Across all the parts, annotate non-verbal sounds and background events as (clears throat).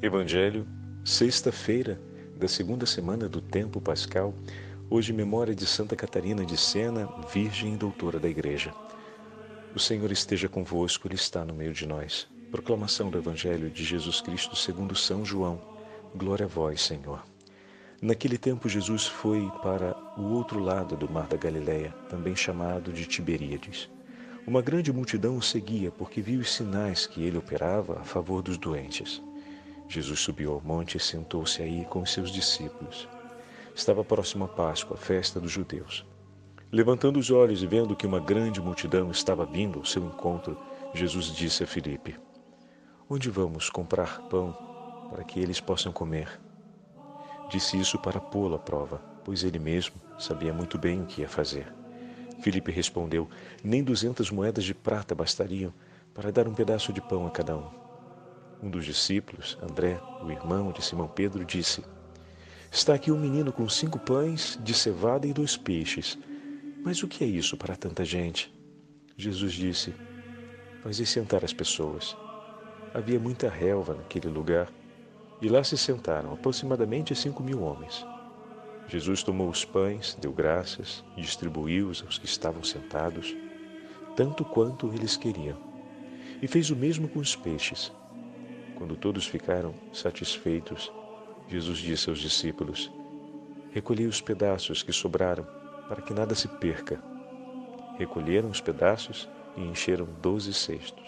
Evangelho, sexta-feira da segunda semana do tempo pascal, hoje memória de Santa Catarina de Sena, Virgem e Doutora da Igreja. O Senhor esteja convosco, Ele está no meio de nós. Proclamação do Evangelho de Jesus Cristo segundo São João. Glória a vós, Senhor. Naquele tempo Jesus foi para o outro lado do mar da Galileia, também chamado de Tiberíades. Uma grande multidão o seguia porque viu os sinais que ele operava a favor dos doentes. Jesus subiu ao monte e sentou-se aí com os seus discípulos. Estava próximo a Páscoa, a festa dos judeus. Levantando os olhos e vendo que uma grande multidão estava vindo ao seu encontro, Jesus disse a Filipe: Onde vamos comprar pão para que eles possam comer? Disse isso para pô-lo à prova, pois ele mesmo sabia muito bem o que ia fazer. Filipe respondeu: Nem duzentas moedas de prata bastariam para dar um pedaço de pão a cada um. Um dos discípulos, André, o irmão de Simão Pedro, disse: Está aqui um menino com cinco pães de cevada e dois peixes. Mas o que é isso para tanta gente? Jesus disse: Fazei sentar as pessoas. Havia muita relva naquele lugar, e lá se sentaram aproximadamente cinco mil homens. Jesus tomou os pães, deu graças distribuiu-os aos que estavam sentados, tanto quanto eles queriam. E fez o mesmo com os peixes. Quando todos ficaram satisfeitos, Jesus disse aos discípulos: Recolhei os pedaços que sobraram, para que nada se perca. Recolheram os pedaços e encheram doze cestos,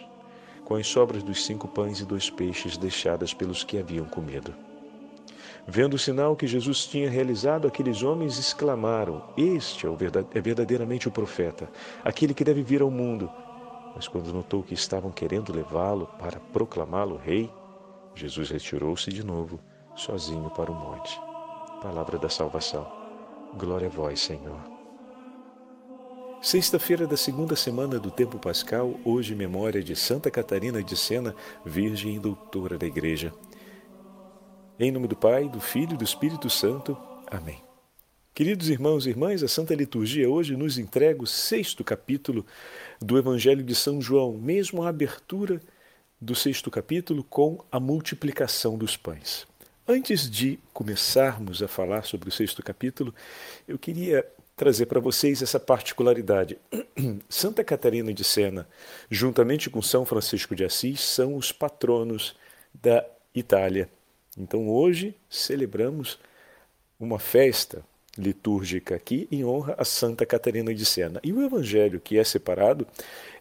com as sobras dos cinco pães e dois peixes deixadas pelos que haviam comido. Vendo o sinal que Jesus tinha realizado, aqueles homens exclamaram: Este é, é verdadeiramente o profeta, aquele que deve vir ao mundo. Mas quando notou que estavam querendo levá-lo para proclamá-lo rei, Jesus retirou-se de novo, sozinho para o monte. Palavra da salvação. Glória a vós, Senhor. Sexta-feira da segunda semana do tempo pascal, hoje memória de Santa Catarina de Sena, Virgem e Doutora da Igreja. Em nome do Pai, do Filho e do Espírito Santo. Amém. Queridos irmãos e irmãs, a Santa Liturgia hoje nos entrega o sexto capítulo do Evangelho de São João, mesmo a abertura do sexto capítulo com a multiplicação dos pães. Antes de começarmos a falar sobre o sexto capítulo, eu queria trazer para vocês essa particularidade. (clears throat) Santa Catarina de Sena, juntamente com São Francisco de Assis, são os patronos da Itália. Então hoje celebramos uma festa litúrgica aqui em honra a Santa Catarina de Sena. E o evangelho que é separado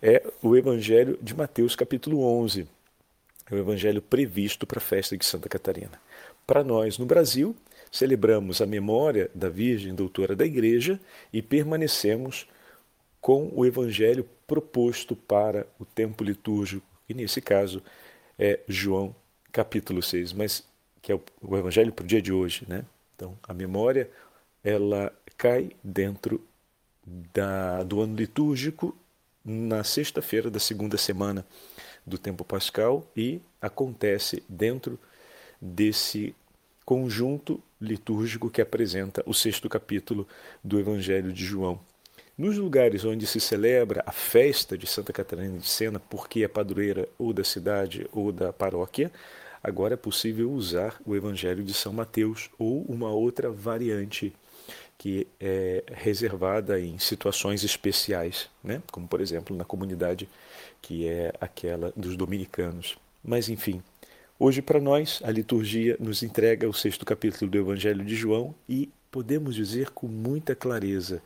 é o evangelho de Mateus, capítulo 11. É o evangelho previsto para a festa de Santa Catarina. Para nós, no Brasil, celebramos a memória da Virgem Doutora da Igreja e permanecemos com o evangelho proposto para o tempo litúrgico, e nesse caso é João capítulo 6, mas que é o, evangelho para o dia de hoje, né? Então, a memória, ela cai dentro da, do ano litúrgico na sexta-feira da segunda semana do tempo pascal e acontece dentro desse conjunto litúrgico que apresenta o sexto capítulo do Evangelho de João. Nos lugares onde se celebra a festa de Santa Catarina de Sena, porque é padroeira ou da cidade ou da paróquia, agora é possível usar o Evangelho de São Mateus ou uma outra variante que é reservada em situações especiais, né? como por exemplo na comunidade que é aquela dos dominicanos. Mas enfim, hoje para nós a liturgia nos entrega o sexto capítulo do Evangelho de João e podemos dizer com muita clareza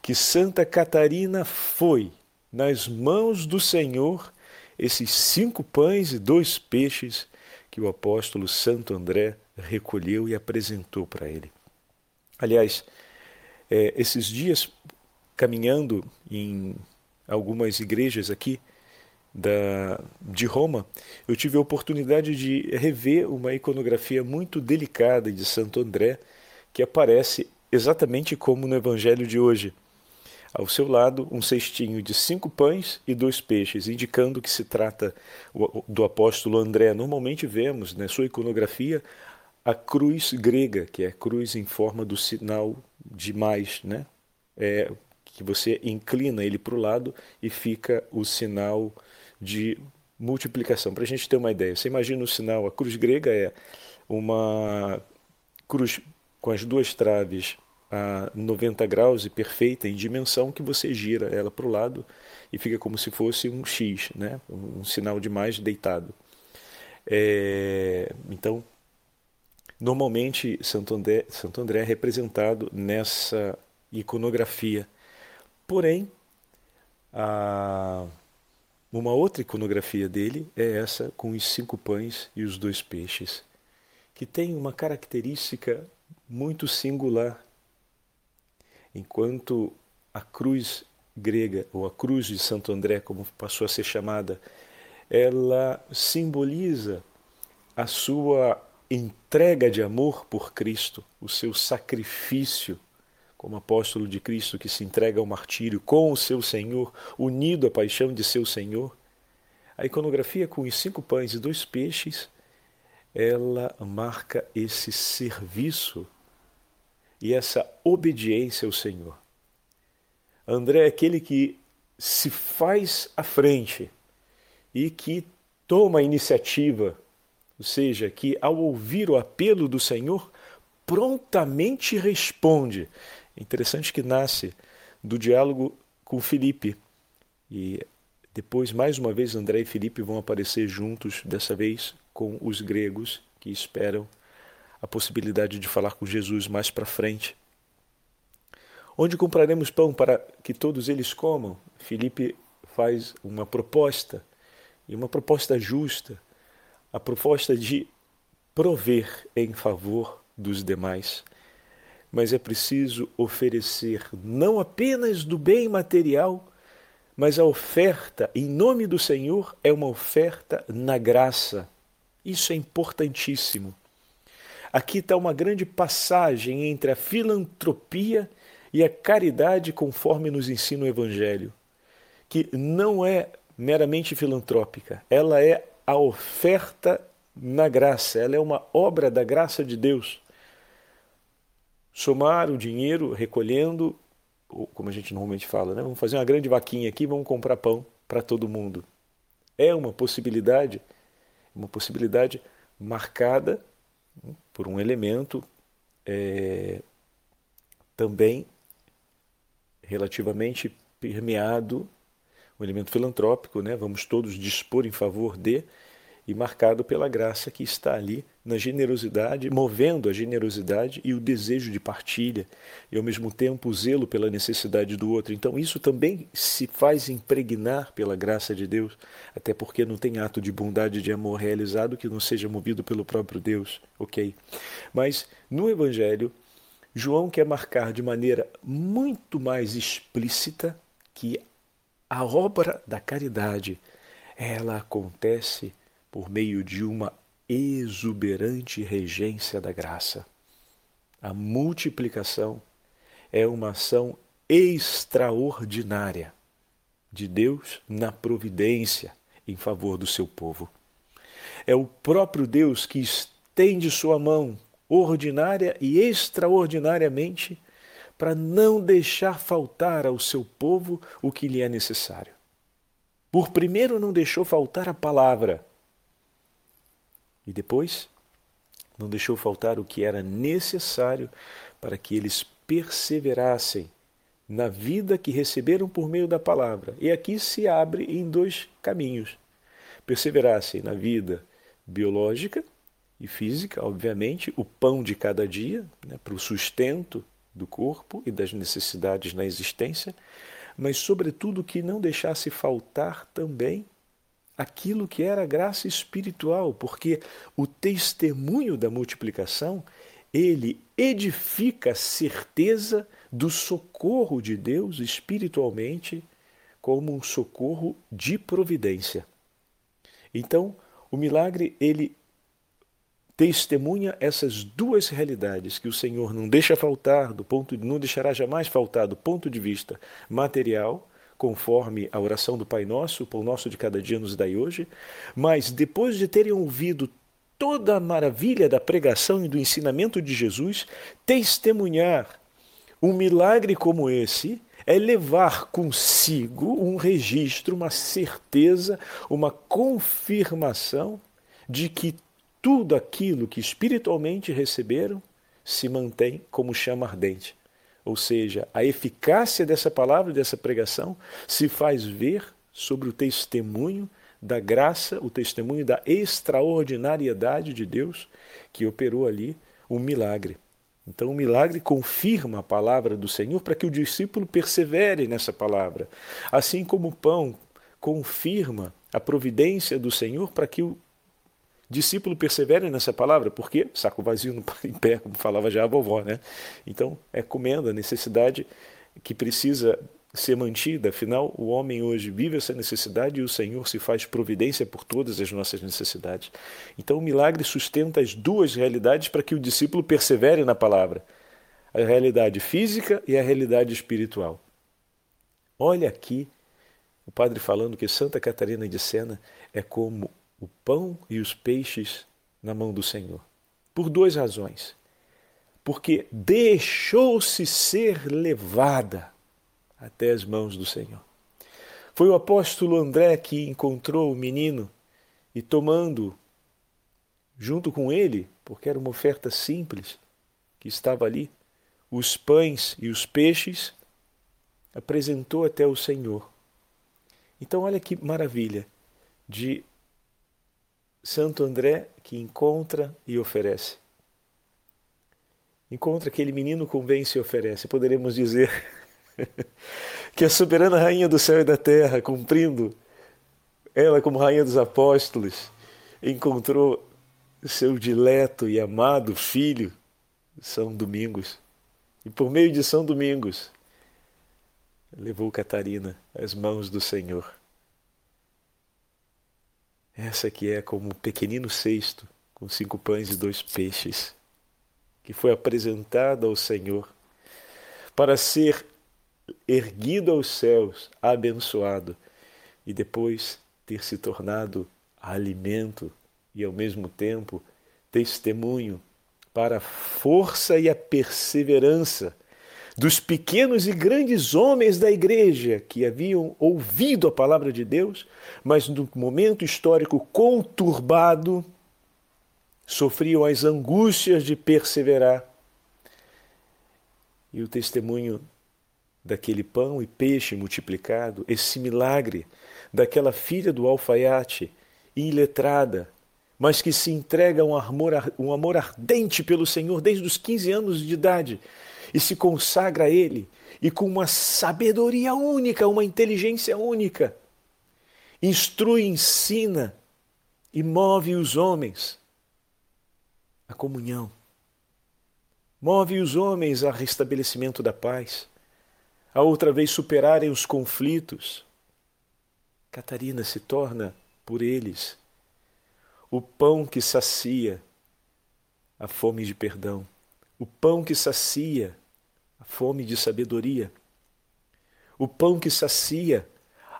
que Santa Catarina foi nas mãos do Senhor esses cinco pães e dois peixes que o apóstolo Santo André recolheu e apresentou para ele. Aliás, é, esses dias, caminhando em algumas igrejas aqui da, de Roma, eu tive a oportunidade de rever uma iconografia muito delicada de Santo André, que aparece exatamente como no Evangelho de hoje. Ao seu lado, um cestinho de cinco pães e dois peixes, indicando que se trata do apóstolo André. Normalmente vemos na sua iconografia a cruz grega, que é a cruz em forma do sinal de mais, né? É, que você inclina ele para o lado e fica o sinal de multiplicação. Para a gente ter uma ideia, você imagina o sinal, a cruz grega é uma cruz com as duas traves a 90 graus e perfeita em dimensão que você gira ela para o lado e fica como se fosse um X, né? um sinal de mais deitado. É, então, normalmente Santo André, Santo André é representado nessa iconografia. Porém, a, uma outra iconografia dele é essa com os cinco pães e os dois peixes, que tem uma característica muito singular. Enquanto a cruz grega, ou a cruz de Santo André, como passou a ser chamada, ela simboliza a sua entrega de amor por Cristo, o seu sacrifício como apóstolo de Cristo que se entrega ao martírio com o seu Senhor, unido à paixão de seu Senhor. A iconografia com os cinco pães e dois peixes, ela marca esse serviço e essa obediência ao Senhor. André é aquele que se faz à frente e que toma a iniciativa, ou seja, que ao ouvir o apelo do Senhor, prontamente responde. É interessante que nasce do diálogo com Felipe. E depois, mais uma vez, André e Felipe vão aparecer juntos, dessa vez com os gregos que esperam a possibilidade de falar com Jesus mais para frente. Onde compraremos pão para que todos eles comam? Felipe faz uma proposta, e uma proposta justa, a proposta de prover em favor dos demais mas é preciso oferecer não apenas do bem material, mas a oferta em nome do Senhor é uma oferta na graça. Isso é importantíssimo. Aqui está uma grande passagem entre a filantropia e a caridade, conforme nos ensina o Evangelho, que não é meramente filantrópica, ela é a oferta na graça, ela é uma obra da graça de Deus somar o dinheiro recolhendo, como a gente normalmente fala, né? vamos fazer uma grande vaquinha aqui, vamos comprar pão para todo mundo. É uma possibilidade, uma possibilidade marcada né, por um elemento é, também relativamente permeado, um elemento filantrópico, né? vamos todos dispor em favor de, e marcado pela graça que está ali na generosidade, movendo a generosidade e o desejo de partilha, e ao mesmo tempo o zelo pela necessidade do outro. Então, isso também se faz impregnar pela graça de Deus, até porque não tem ato de bondade e de amor realizado que não seja movido pelo próprio Deus, ok? Mas no Evangelho, João quer marcar de maneira muito mais explícita que a obra da caridade ela acontece por meio de uma exuberante regência da graça. A multiplicação é uma ação extraordinária de Deus na providência em favor do seu povo. É o próprio Deus que estende sua mão ordinária e extraordinariamente para não deixar faltar ao seu povo o que lhe é necessário. Por primeiro, não deixou faltar a palavra e depois, não deixou faltar o que era necessário para que eles perseverassem na vida que receberam por meio da palavra. E aqui se abre em dois caminhos: perseverassem na vida biológica e física, obviamente, o pão de cada dia, né, para o sustento do corpo e das necessidades na existência, mas, sobretudo, que não deixasse faltar também aquilo que era graça espiritual, porque o testemunho da multiplicação, ele edifica a certeza do socorro de Deus espiritualmente como um socorro de providência. Então, o milagre ele testemunha essas duas realidades que o Senhor não deixa faltar do ponto não deixará jamais faltar do ponto de vista material conforme a oração do Pai Nosso, o pão nosso de cada dia nos dai hoje, mas depois de terem ouvido toda a maravilha da pregação e do ensinamento de Jesus, testemunhar um milagre como esse é levar consigo um registro, uma certeza, uma confirmação de que tudo aquilo que espiritualmente receberam se mantém como chama ardente. Ou seja, a eficácia dessa palavra, dessa pregação, se faz ver sobre o testemunho da graça, o testemunho da extraordinariedade de Deus que operou ali um milagre. Então, o milagre confirma a palavra do Senhor para que o discípulo persevere nessa palavra. Assim como o pão confirma a providência do Senhor para que o discípulo persevere nessa palavra, porque saco vazio não (laughs) em pé, como falava já a vovó, né? Então, é comendo a necessidade que precisa ser mantida, afinal, o homem hoje vive essa necessidade e o Senhor se faz providência por todas as nossas necessidades. Então, o milagre sustenta as duas realidades para que o discípulo persevere na palavra: a realidade física e a realidade espiritual. Olha aqui o padre falando que Santa Catarina de Sena é como o pão e os peixes na mão do Senhor. Por duas razões. Porque deixou-se ser levada até as mãos do Senhor. Foi o apóstolo André que encontrou o menino e, tomando junto com ele, porque era uma oferta simples que estava ali, os pães e os peixes, apresentou até o Senhor. Então, olha que maravilha de Santo André que encontra e oferece. Encontra aquele menino, convence e oferece. Poderemos dizer (laughs) que a soberana rainha do céu e da terra, cumprindo ela como rainha dos apóstolos, encontrou seu dileto e amado filho, São Domingos. E por meio de São Domingos, levou Catarina às mãos do Senhor. Essa que é como um pequenino cesto com cinco pães e dois peixes, que foi apresentada ao Senhor para ser erguido aos céus, abençoado, e depois ter se tornado alimento e ao mesmo tempo testemunho para a força e a perseverança dos pequenos e grandes homens da igreja que haviam ouvido a palavra de Deus, mas no momento histórico conturbado, sofriam as angústias de perseverar. E o testemunho daquele pão e peixe multiplicado, esse milagre daquela filha do alfaiate, iletrada, mas que se entrega um amor, um amor ardente pelo Senhor desde os 15 anos de idade e se consagra a Ele, e com uma sabedoria única, uma inteligência única, instrui, ensina e move os homens à comunhão. Move os homens ao restabelecimento da paz, a outra vez superarem os conflitos. Catarina se torna, por eles, o pão que sacia a fome de perdão, o pão que sacia a fome de sabedoria, o pão que sacia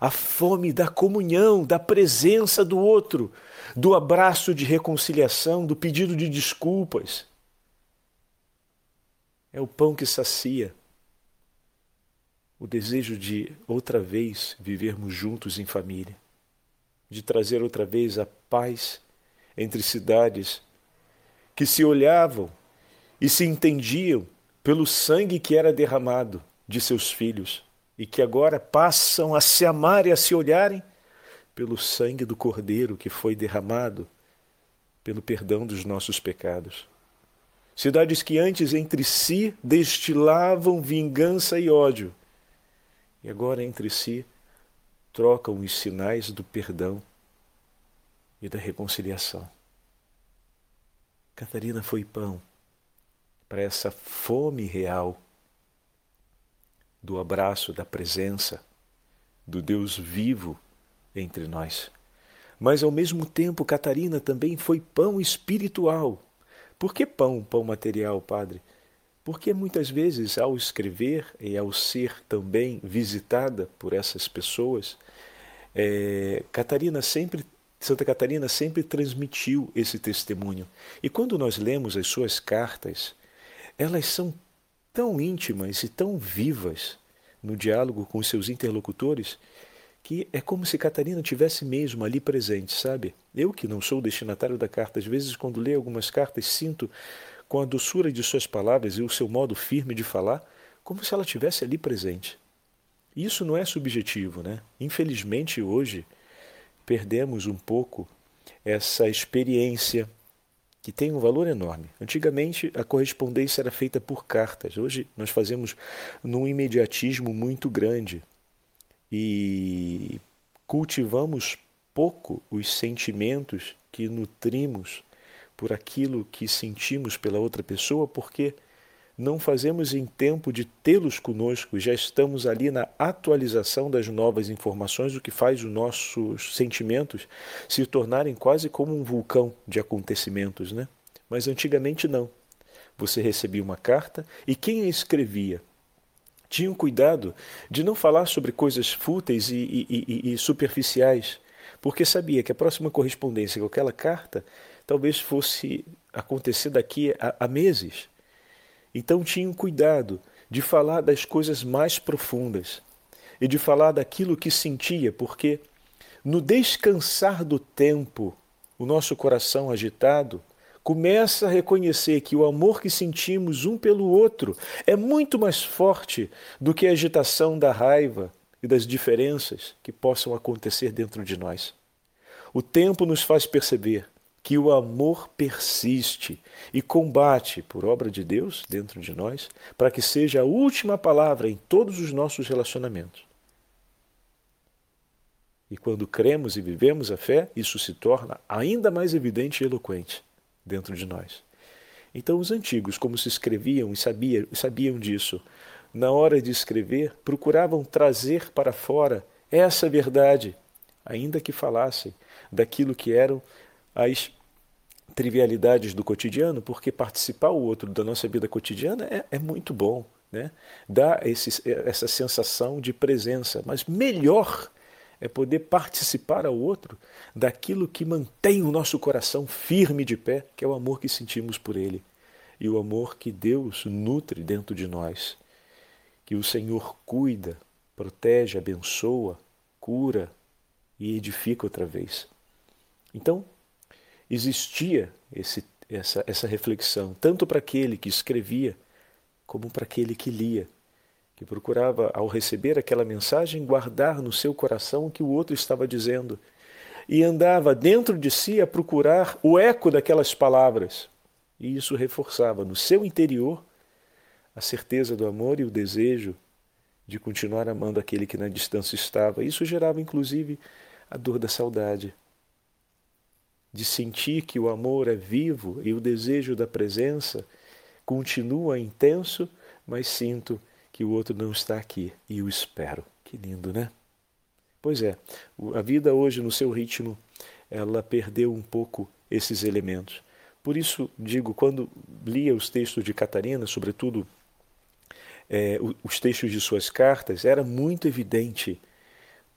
a fome da comunhão, da presença do outro, do abraço de reconciliação, do pedido de desculpas. É o pão que sacia o desejo de outra vez vivermos juntos em família, de trazer outra vez a paz entre cidades que se olhavam e se entendiam pelo sangue que era derramado de seus filhos e que agora passam a se amar e a se olharem pelo sangue do Cordeiro que foi derramado pelo perdão dos nossos pecados. Cidades que antes entre si destilavam vingança e ódio, e agora entre si trocam os sinais do perdão e da reconciliação. Catarina foi pão para essa fome real do abraço, da presença do Deus vivo entre nós. Mas ao mesmo tempo, Catarina também foi pão espiritual. Por que pão, pão material, Padre? Porque muitas vezes, ao escrever e ao ser também visitada por essas pessoas, é, Catarina sempre Santa Catarina sempre transmitiu esse testemunho. E quando nós lemos as suas cartas, elas são tão íntimas e tão vivas no diálogo com seus interlocutores, que é como se Catarina tivesse mesmo ali presente, sabe? Eu que não sou o destinatário da carta, às vezes quando leio algumas cartas sinto com a doçura de suas palavras e o seu modo firme de falar, como se ela tivesse ali presente. Isso não é subjetivo, né? Infelizmente hoje perdemos um pouco essa experiência que tem um valor enorme. Antigamente a correspondência era feita por cartas. Hoje nós fazemos num imediatismo muito grande e cultivamos pouco os sentimentos que nutrimos por aquilo que sentimos pela outra pessoa, porque não fazemos em tempo de tê-los conosco, já estamos ali na atualização das novas informações, o que faz os nossos sentimentos se tornarem quase como um vulcão de acontecimentos, né? Mas antigamente não. Você recebia uma carta e quem a escrevia tinham cuidado de não falar sobre coisas fúteis e, e, e, e superficiais, porque sabia que a próxima correspondência com aquela carta talvez fosse acontecer daqui a, a meses. Então tinham cuidado de falar das coisas mais profundas e de falar daquilo que sentia, porque no descansar do tempo, o nosso coração agitado começa a reconhecer que o amor que sentimos um pelo outro é muito mais forte do que a agitação da raiva e das diferenças que possam acontecer dentro de nós. O tempo nos faz perceber que o amor persiste e combate por obra de Deus dentro de nós, para que seja a última palavra em todos os nossos relacionamentos. E quando cremos e vivemos a fé, isso se torna ainda mais evidente e eloquente dentro de nós. Então, os antigos, como se escreviam e sabiam, sabiam disso, na hora de escrever, procuravam trazer para fora essa verdade, ainda que falassem daquilo que eram as trivialidades do cotidiano, porque participar o outro da nossa vida cotidiana é, é muito bom, né? dá esse, essa sensação de presença, mas melhor é poder participar ao outro daquilo que mantém o nosso coração firme de pé, que é o amor que sentimos por Ele e o amor que Deus nutre dentro de nós, que o Senhor cuida, protege, abençoa, cura e edifica outra vez. Então, existia esse, essa, essa reflexão, tanto para aquele que escrevia, como para aquele que lia que procurava, ao receber aquela mensagem, guardar no seu coração o que o outro estava dizendo e andava dentro de si a procurar o eco daquelas palavras. E isso reforçava no seu interior a certeza do amor e o desejo de continuar amando aquele que na distância estava. Isso gerava, inclusive, a dor da saudade, de sentir que o amor é vivo e o desejo da presença continua intenso, mas sinto que o outro não está aqui e o espero. Que lindo, né? Pois é, a vida hoje, no seu ritmo, ela perdeu um pouco esses elementos. Por isso, digo, quando lia os textos de Catarina, sobretudo é, os textos de suas cartas, era muito evidente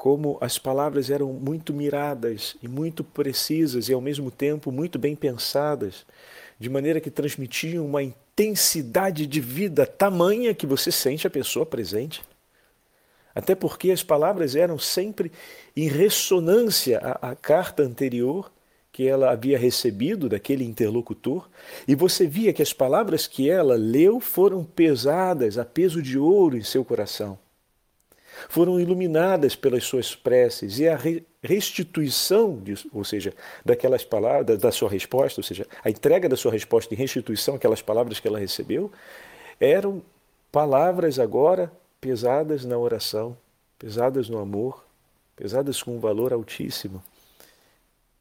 como as palavras eram muito miradas e muito precisas e, ao mesmo tempo, muito bem pensadas, de maneira que transmitiam uma intensidade de vida tamanha que você sente a pessoa presente. Até porque as palavras eram sempre em ressonância à, à carta anterior que ela havia recebido daquele interlocutor, e você via que as palavras que ela leu foram pesadas a peso de ouro em seu coração foram iluminadas pelas suas preces e a restituição, ou seja, daquelas palavras, da sua resposta, ou seja, a entrega da sua resposta em restituição, aquelas palavras que ela recebeu, eram palavras agora pesadas na oração, pesadas no amor, pesadas com um valor altíssimo.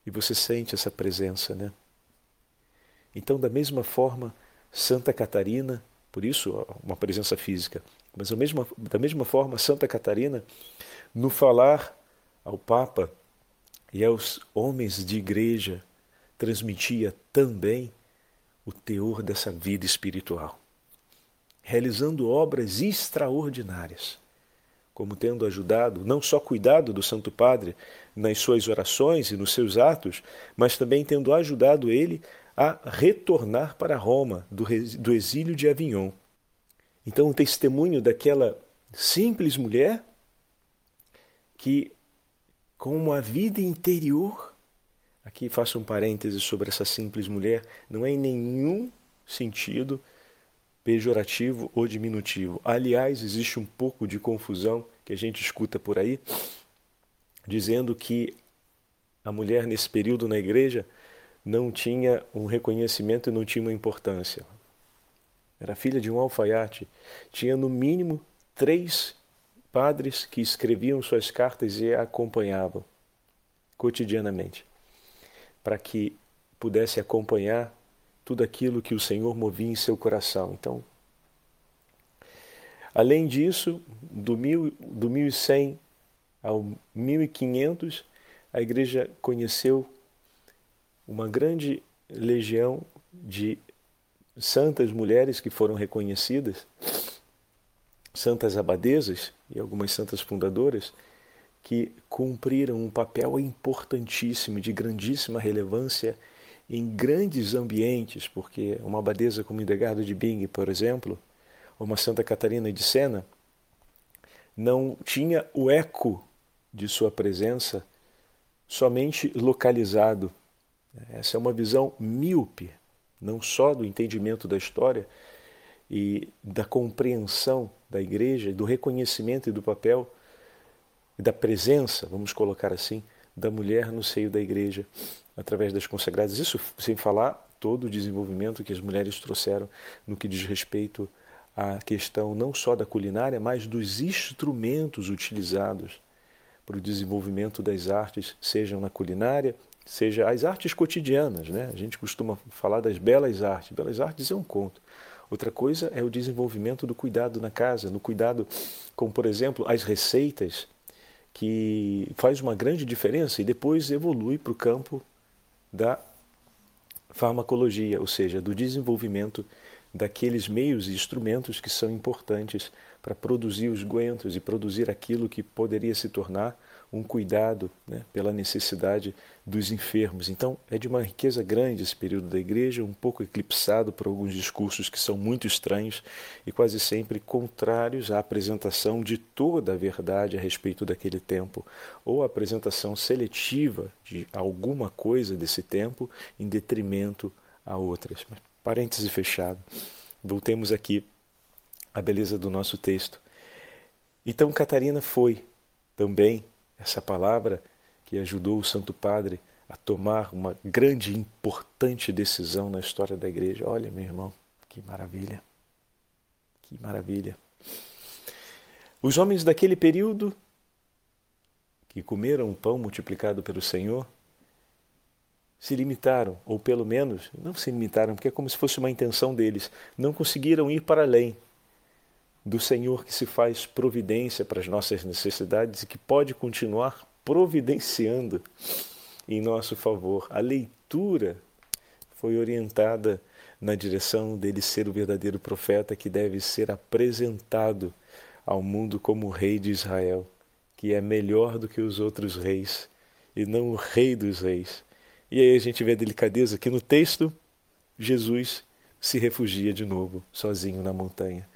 E você sente essa presença, né? Então, da mesma forma, Santa Catarina, por isso uma presença física, mas da mesma forma, Santa Catarina, no falar ao Papa e aos homens de igreja, transmitia também o teor dessa vida espiritual, realizando obras extraordinárias, como tendo ajudado, não só cuidado do Santo Padre nas suas orações e nos seus atos, mas também tendo ajudado ele a retornar para Roma do exílio de Avignon então, o testemunho daquela simples mulher que, com uma vida interior, aqui faço um parêntese sobre essa simples mulher, não é em nenhum sentido pejorativo ou diminutivo. Aliás, existe um pouco de confusão que a gente escuta por aí, dizendo que a mulher nesse período na igreja não tinha um reconhecimento e não tinha uma importância. Era filha de um alfaiate, tinha no mínimo três padres que escreviam suas cartas e a acompanhavam cotidianamente, para que pudesse acompanhar tudo aquilo que o Senhor movia em seu coração. Então, além disso, do, mil, do 1100 ao 1500, a igreja conheceu uma grande legião de santas mulheres que foram reconhecidas, santas abadesas e algumas santas fundadoras, que cumpriram um papel importantíssimo, de grandíssima relevância em grandes ambientes, porque uma abadesa como Hildegarda de Bing, por exemplo, ou uma Santa Catarina de Sena, não tinha o eco de sua presença somente localizado. Essa é uma visão míope, não só do entendimento da história e da compreensão da igreja, do reconhecimento e do papel da presença, vamos colocar assim, da mulher no seio da igreja através das consagradas. Isso sem falar todo o desenvolvimento que as mulheres trouxeram no que diz respeito à questão não só da culinária, mas dos instrumentos utilizados para o desenvolvimento das artes, sejam na culinária, seja as artes cotidianas, né? A gente costuma falar das belas artes. Belas artes é um conto. Outra coisa é o desenvolvimento do cuidado na casa, no cuidado com, por exemplo, as receitas, que faz uma grande diferença e depois evolui para o campo da farmacologia, ou seja, do desenvolvimento daqueles meios e instrumentos que são importantes para produzir os guentos e produzir aquilo que poderia se tornar um cuidado né, pela necessidade dos enfermos. Então, é de uma riqueza grande esse período da igreja, um pouco eclipsado por alguns discursos que são muito estranhos e quase sempre contrários à apresentação de toda a verdade a respeito daquele tempo, ou a apresentação seletiva de alguma coisa desse tempo em detrimento a outras. Mas, parêntese fechado. Voltemos aqui à beleza do nosso texto. Então, Catarina foi também essa palavra que ajudou o Santo Padre a tomar uma grande e importante decisão na história da igreja. Olha, meu irmão, que maravilha. Que maravilha. Os homens daquele período que comeram o pão multiplicado pelo Senhor se limitaram, ou pelo menos não se limitaram, porque é como se fosse uma intenção deles, não conseguiram ir para além do Senhor que se faz providência para as nossas necessidades e que pode continuar providenciando em nosso favor. A leitura foi orientada na direção dele ser o verdadeiro profeta que deve ser apresentado ao mundo como o rei de Israel, que é melhor do que os outros reis e não o rei dos reis. E aí a gente vê a delicadeza que no texto Jesus se refugia de novo, sozinho na montanha.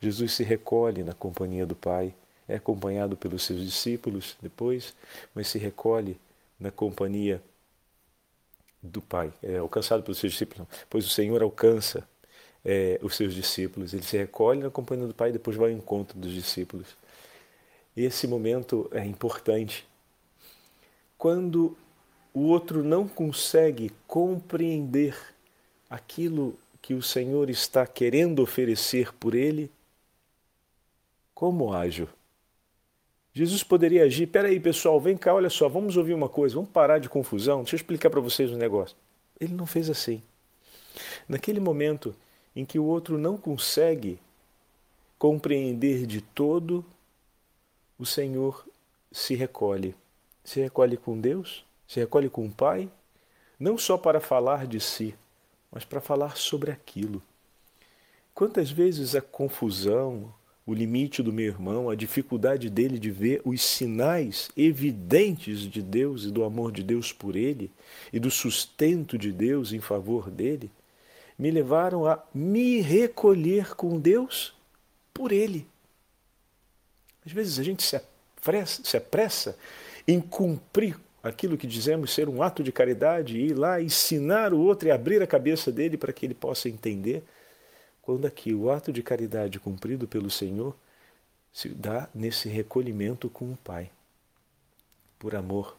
Jesus se recolhe na companhia do Pai, é acompanhado pelos seus discípulos depois, mas se recolhe na companhia do Pai, é alcançado pelos seus discípulos, pois o Senhor alcança é, os seus discípulos, ele se recolhe na companhia do Pai e depois vai ao encontro dos discípulos. Esse momento é importante. Quando o outro não consegue compreender aquilo que o Senhor está querendo oferecer por ele, como ajo? Jesus poderia agir, peraí pessoal, vem cá, olha só, vamos ouvir uma coisa, vamos parar de confusão, deixa eu explicar para vocês um negócio. Ele não fez assim. Naquele momento em que o outro não consegue compreender de todo, o Senhor se recolhe. Se recolhe com Deus, se recolhe com o Pai, não só para falar de si, mas para falar sobre aquilo. Quantas vezes a confusão, o limite do meu irmão, a dificuldade dele de ver os sinais evidentes de Deus e do amor de Deus por ele e do sustento de Deus em favor dele, me levaram a me recolher com Deus por ele. Às vezes a gente se apressa, se apressa em cumprir aquilo que dizemos ser um ato de caridade, ir lá ensinar o outro e abrir a cabeça dele para que ele possa entender, quando aqui o ato de caridade cumprido pelo Senhor se dá nesse recolhimento com o Pai, por amor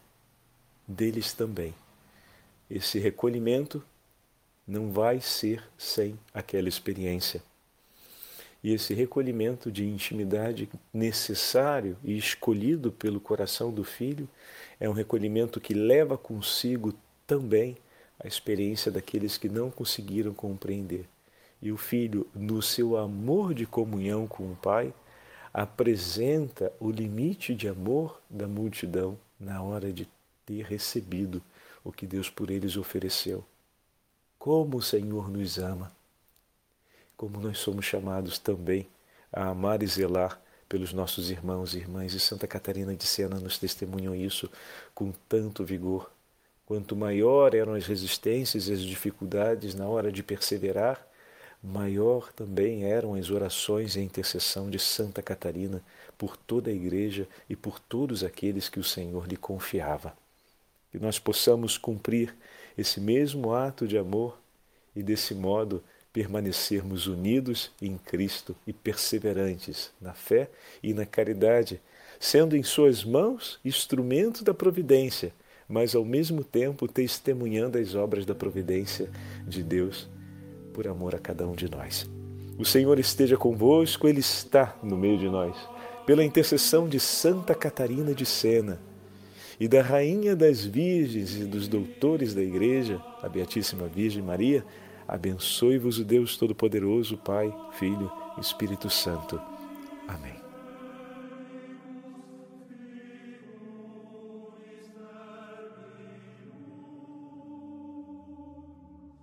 deles também. Esse recolhimento não vai ser sem aquela experiência. E esse recolhimento de intimidade necessário e escolhido pelo coração do filho é um recolhimento que leva consigo também a experiência daqueles que não conseguiram compreender. E o filho, no seu amor de comunhão com o Pai, apresenta o limite de amor da multidão na hora de ter recebido o que Deus por eles ofereceu. Como o Senhor nos ama, como nós somos chamados também a amar e zelar pelos nossos irmãos e irmãs, e Santa Catarina de Sena nos testemunhou isso com tanto vigor. Quanto maior eram as resistências e as dificuldades na hora de perseverar, maior também eram as orações e a intercessão de Santa Catarina por toda a Igreja e por todos aqueles que o Senhor lhe confiava. Que nós possamos cumprir esse mesmo ato de amor e, desse modo, permanecermos unidos em Cristo e perseverantes na fé e na caridade, sendo em Suas mãos instrumento da providência, mas ao mesmo tempo testemunhando as obras da providência de Deus por amor a cada um de nós. O Senhor esteja convosco, Ele está no meio de nós. Pela intercessão de Santa Catarina de Sena e da Rainha das Virgens e dos doutores da Igreja, a Beatíssima Virgem Maria, Abençoe-vos o Deus Todo-Poderoso, Pai, Filho e Espírito Santo. Amém.